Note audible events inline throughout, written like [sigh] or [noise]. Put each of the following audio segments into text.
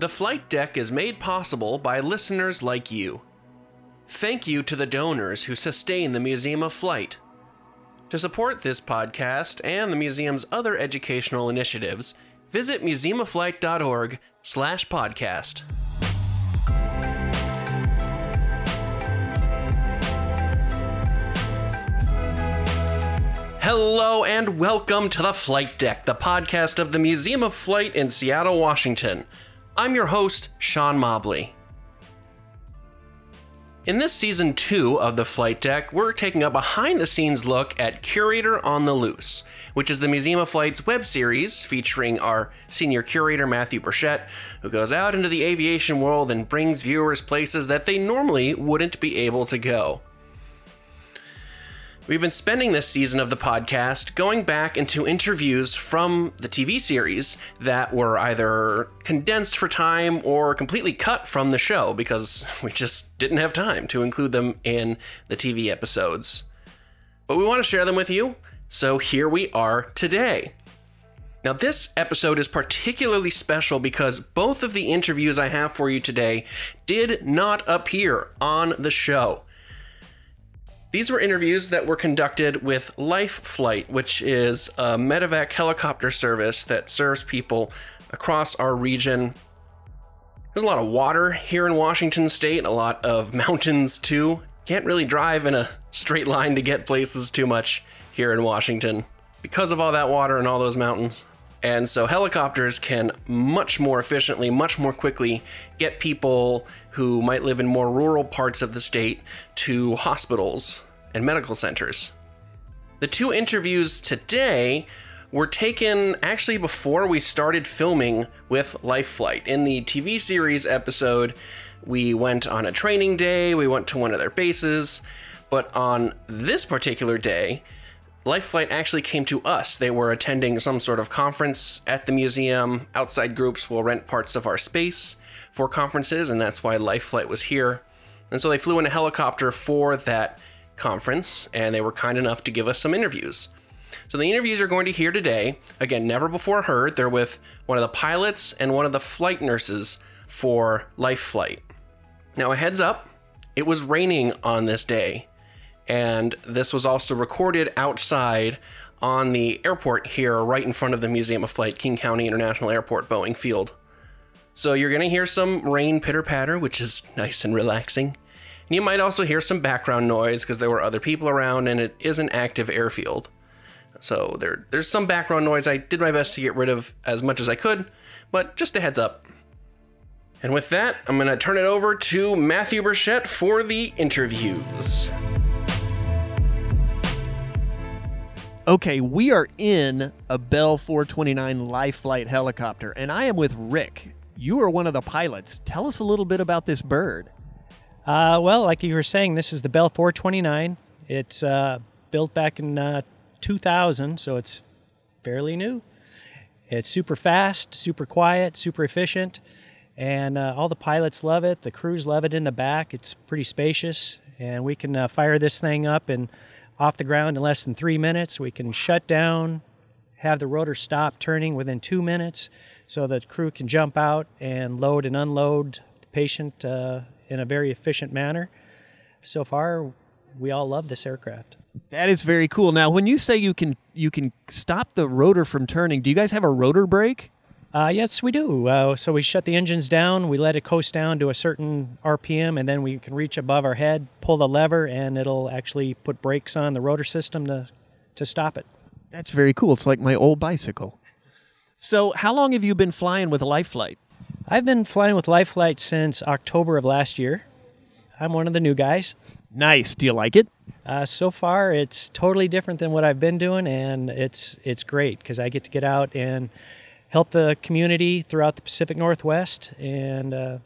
The flight deck is made possible by listeners like you. Thank you to the donors who sustain the Museum of Flight. To support this podcast and the museum's other educational initiatives, visit museumofflight.org slash podcast. Hello and welcome to the Flight Deck, the podcast of the Museum of Flight in Seattle, Washington. I'm your host, Sean Mobley. In this season two of the Flight Deck, we're taking a behind the scenes look at Curator on the Loose, which is the Museum of Flight's web series featuring our senior curator, Matthew Burchett, who goes out into the aviation world and brings viewers places that they normally wouldn't be able to go. We've been spending this season of the podcast going back into interviews from the TV series that were either condensed for time or completely cut from the show because [laughs] we just didn't have time to include them in the TV episodes. But we want to share them with you, so here we are today. Now, this episode is particularly special because both of the interviews I have for you today did not appear on the show. These were interviews that were conducted with Life Flight, which is a medevac helicopter service that serves people across our region. There's a lot of water here in Washington state, a lot of [laughs] mountains too. Can't really drive in a straight line to get places too much here in Washington because of all that water and all those mountains. And so helicopters can much more efficiently, much more quickly get people who might live in more rural parts of the state to hospitals and medical centers. The two interviews today were taken actually before we started filming with Life Flight. In the TV series episode, we went on a training day, we went to one of their bases, but on this particular day, Life Flight actually came to us. They were attending some sort of conference at the museum. Outside groups will rent parts of our space for conferences, and that's why Life Flight was here. And so they flew in a helicopter for that conference, and they were kind enough to give us some interviews. So the interviews you're going to hear today, again, never before heard, they're with one of the pilots and one of the flight nurses for Life Flight. Now, a heads up, it was raining on this day, and this was also recorded outside on the airport here, right in front of the Museum of Flight, King County International Airport, Boeing Field. So you're going to hear some rain pitter patter, which is nice and relaxing. And you might also hear some background noise because there were other people around and it is an active airfield. So there, there's some background noise. I did my best to get rid of as much as I could, but just a heads up. And with that, I'm going to turn it over to Matthew Burchett for the interviews. Okay, we are in a Bell 429 Life Flight helicopter, and I am with Rick. You are one of the pilots. Tell us a little bit about this bird. Uh, well, like you were saying, this is the Bell 429. It's uh, built back in uh, 2000, so it's fairly new. It's super fast, super quiet, super efficient, and uh, all the pilots love it. The crews love it in the back. It's pretty spacious, and we can uh, fire this thing up and off the ground in less than three minutes. We can shut down, have the rotor stop turning within two minutes, so the crew can jump out and load and unload the patient uh, in a very efficient manner. So far, we all love this aircraft. That is very cool. Now, when you say you can you can stop the rotor from turning, do you guys have a rotor brake? Uh, yes, we do. Uh, so we shut the engines down, we let it coast down to a certain RPM, and then we can reach above our head, pull the lever, and it'll actually put brakes on the rotor system to, to stop it. That's very cool. It's like my old bicycle. So, how long have you been flying with Life Flight? I've been flying with Life Flight since October of last year. I'm one of the new guys. Nice. Do you like it? Uh, so far, it's totally different than what I've been doing, and it's it's great because I get to get out and help the community throughout the Pacific Northwest, and uh,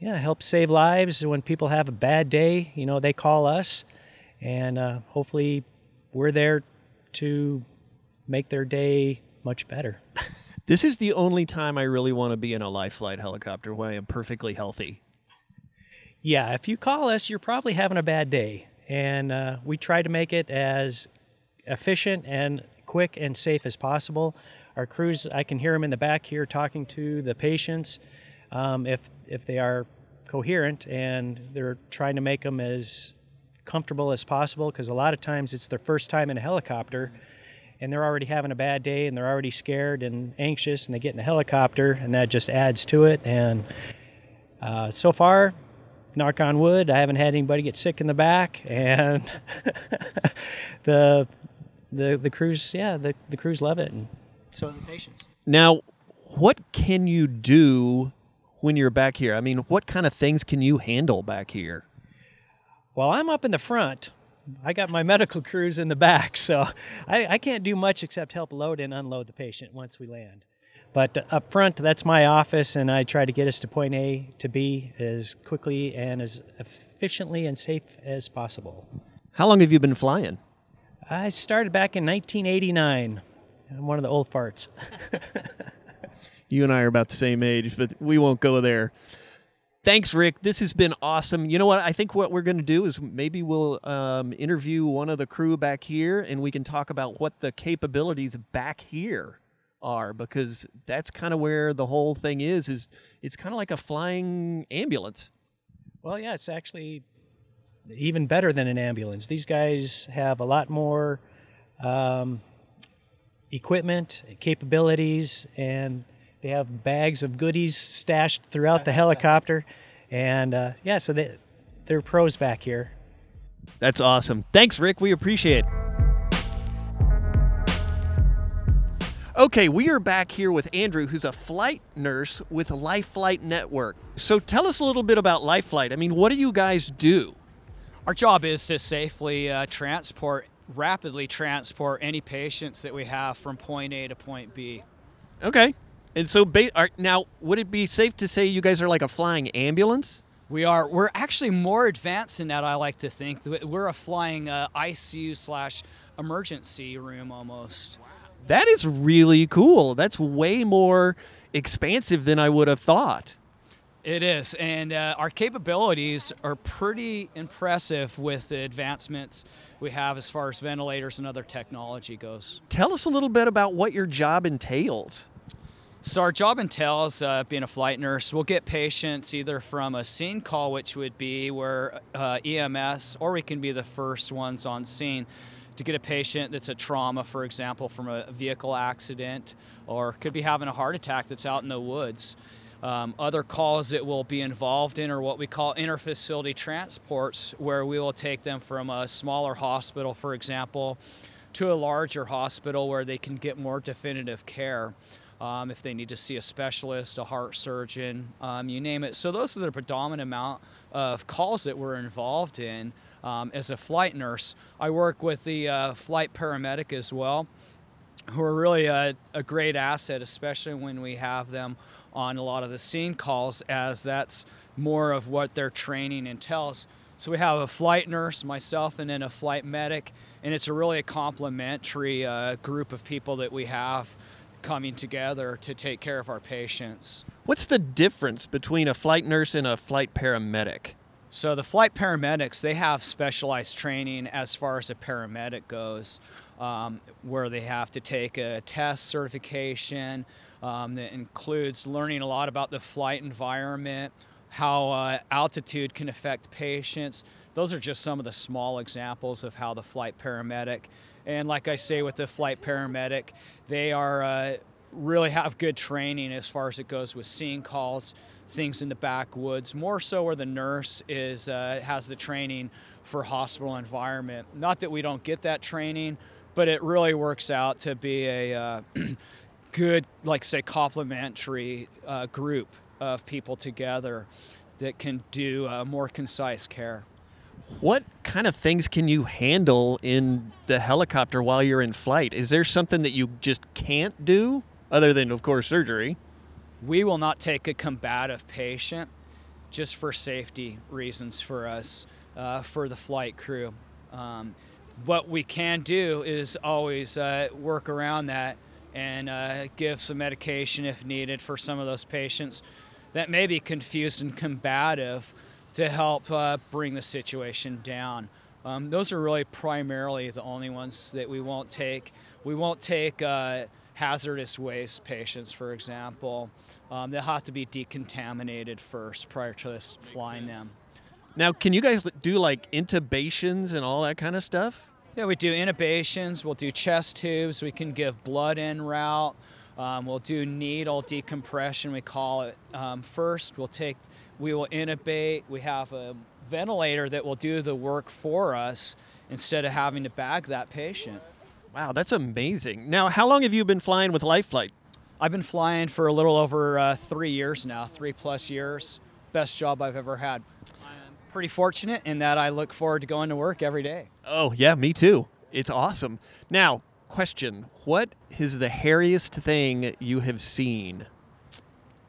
yeah, help save lives when people have a bad day. You know, they call us, and uh, hopefully, we're there to make their day much better. [laughs] This is the only time I really want to be in a life flight helicopter where I am perfectly healthy. Yeah, if you call us, you're probably having a bad day. And uh, we try to make it as efficient and quick and safe as possible. Our crews, I can hear them in the back here talking to the patients. um, if if they are coherent and they're trying to make them as comfortable as possible because a lot of times it's their first time in a helicopter and they're already having a bad day and they're already scared and anxious and they get in a helicopter and that just adds to it and uh, so far knock on wood i haven't had anybody get sick in the back and [laughs] the the the crews yeah the, the crews love it and so do the patients Now, what can you do when you're back here? I mean, what kind of things can you handle back here? Well, I'm up in the front. I got my [laughs] medical crews in the back, so I, I can't do much except help load and unload the patient once we land. But uh, up front, that's my office, and I try to get us to point A to B as quickly and as efficiently and safe as possible. How long have you been flying? I started back in 1989. I'm one of the old farts. [laughs] You and I are about the same age, but we won't go there. Thanks, Rick. This has been awesome. You know what? I think what we're going to do is maybe we'll um, interview one of the crew back here and we can talk about what the capabilities back here are because that's kind of where the whole thing is is it's kind of like a flying ambulance. Well, yeah, it's actually even better than an ambulance. These guys have a lot more um, equipment, capabilities, and they have bags of goodies stashed throughout the helicopter. And uh, yeah, so they, they're pros back here. That's awesome. Thanks, Rick. We appreciate it. Okay, we are back here with Andrew, who's a flight nurse with Life Flight Network. So tell us a little bit about Life Flight. I mean, what do you guys do? Our job is to safely uh, transport, rapidly transport any patients that we have from point A to point B. Okay. And so ba- are, now, would it be safe to say you guys are like a flying ambulance? We are we're actually more advanced in that. I like to think we're a flying uh, ICU slash emergency room almost. That is really cool. That's way more expansive than I would have thought. It is, and uh, our capabilities are pretty impressive with the advancements we have as far as ventilators and other technology goes. Tell us a little bit about what your job entails. So our job entails uh, being a flight nurse. We'll get patients either from a scene call, which would be where uh, EMS, or we can be the first ones on scene to get a patient that's a trauma, for example, from a vehicle accident, or could be having a heart attack that's out in the woods. Um, other calls that we'll be involved in are what we call interfacility transports, where we will take them from a smaller hospital, for example, to a larger hospital where they can get more definitive care. Um, if they need to see a specialist, a heart surgeon, um, you name it. So those are the predominant amount of calls that we're involved in. Um, as a flight nurse, I work with the uh, flight paramedic as well, who are really a, a great asset, especially when we have them on a lot of the scene calls, as that's more of what their training entails. So we have a flight nurse, myself, and then a flight medic, and it's a really a complementary uh, group of people that we have coming together to take care of our patients. What's the difference between a flight nurse and a flight paramedic? So the flight paramedics, they have specialized training as far as a paramedic goes, um, where they have to take a test certification um, that includes learning a lot about the flight environment, how uh, altitude can affect patients. Those are just some of the small examples of how the flight paramedic and like I say with the flight paramedic, they are uh, really have good training as far as it goes with scene calls, things in the backwoods. More so where the nurse is uh, has the training for hospital environment. Not that we don't get that training, but it really works out to be a uh, [clears throat] good, like say, complementary uh, group of people together that can do uh, more concise care. What kind of things can you handle in the helicopter while you're in flight? Is there something that you just can't do other than, of course, surgery? We will not take a combative patient just for safety reasons for us, uh, for the flight crew. Um, what we can do is always uh, work around that and uh, give some medication if needed for some of those patients that may be confused and combative to help uh, bring the situation down. Um, those are really primarily the only ones that we won't take. We won't take uh, hazardous waste patients, for example, um, they'll have to be decontaminated first prior to us flying them. Now, can you guys do like intubations and all that kind of stuff? Yeah, we do intubations, we'll do chest tubes, we can give blood en route, um, we'll do needle decompression, we call it. Um, first, we'll take, we will intubate, we have a ventilator that will do the work for us instead of having to bag that patient. Wow, that's amazing. Now, how long have you been flying with Life Flight? I've been flying for a little over uh, three years now, three plus years. Best job I've ever had. Pretty fortunate in that I look forward to going to work every day. Oh, yeah, me too. It's awesome. Now, question What is the hairiest thing you have seen?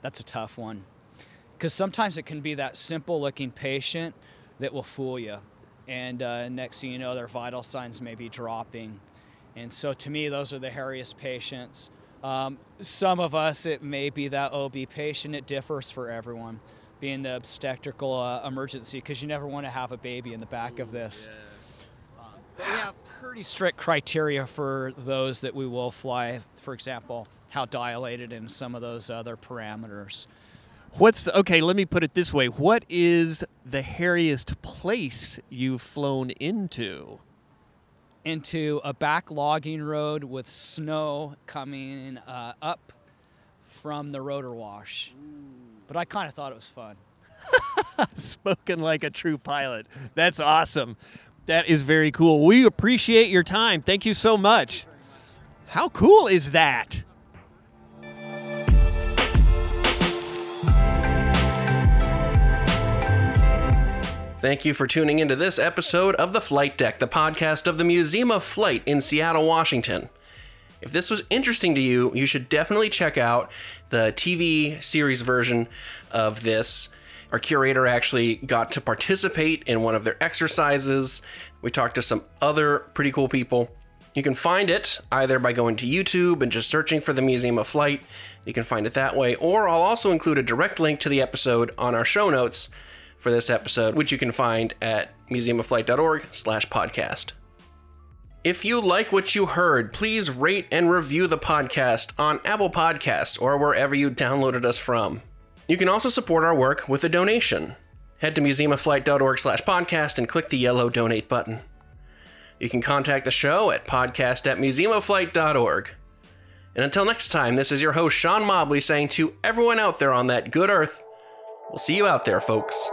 That's a tough one. Because sometimes it can be that simple looking patient that will fool you. And uh, next thing you know, their vital signs may be dropping. And so to me, those are the hairiest patients. Um, some of us, it may be that OB patient. It differs for everyone, being the obstetrical uh, emergency, because you never want to have a baby in the back of this. Um, we have pretty strict criteria for those that we will fly. For example, how dilated and some of those other parameters. What's okay? Let me put it this way: What is the hairiest place you've flown into? Into a backlogging road with snow coming uh, up from the rotor wash. But I kind of thought it was fun. [laughs] Spoken like a true pilot. That's awesome. That is very cool. We appreciate your time. Thank you so much. How cool is that? Thank you for tuning into this episode of The Flight Deck, the podcast of the Museum of Flight in Seattle, Washington. If this was interesting to you, you should definitely check out the TV series version of this. Our curator actually got to participate in one of their exercises. We talked to some other pretty cool people. You can find it either by going to YouTube and just searching for the Museum of Flight. You can find it that way, or I'll also include a direct link to the episode on our show notes for this episode, which you can find at museumofflight.org slash podcast. If you like what you heard, please rate and review the podcast on Apple Podcasts or wherever you downloaded us from. You can also support our work with a donation. Head to museumofflight.org slash podcast and click the yellow donate button. You can contact the show at podcast at museumofflight.org. And until next time, this is your host, Sean Mobley, saying to everyone out there on that good earth, we'll see you out there, folks.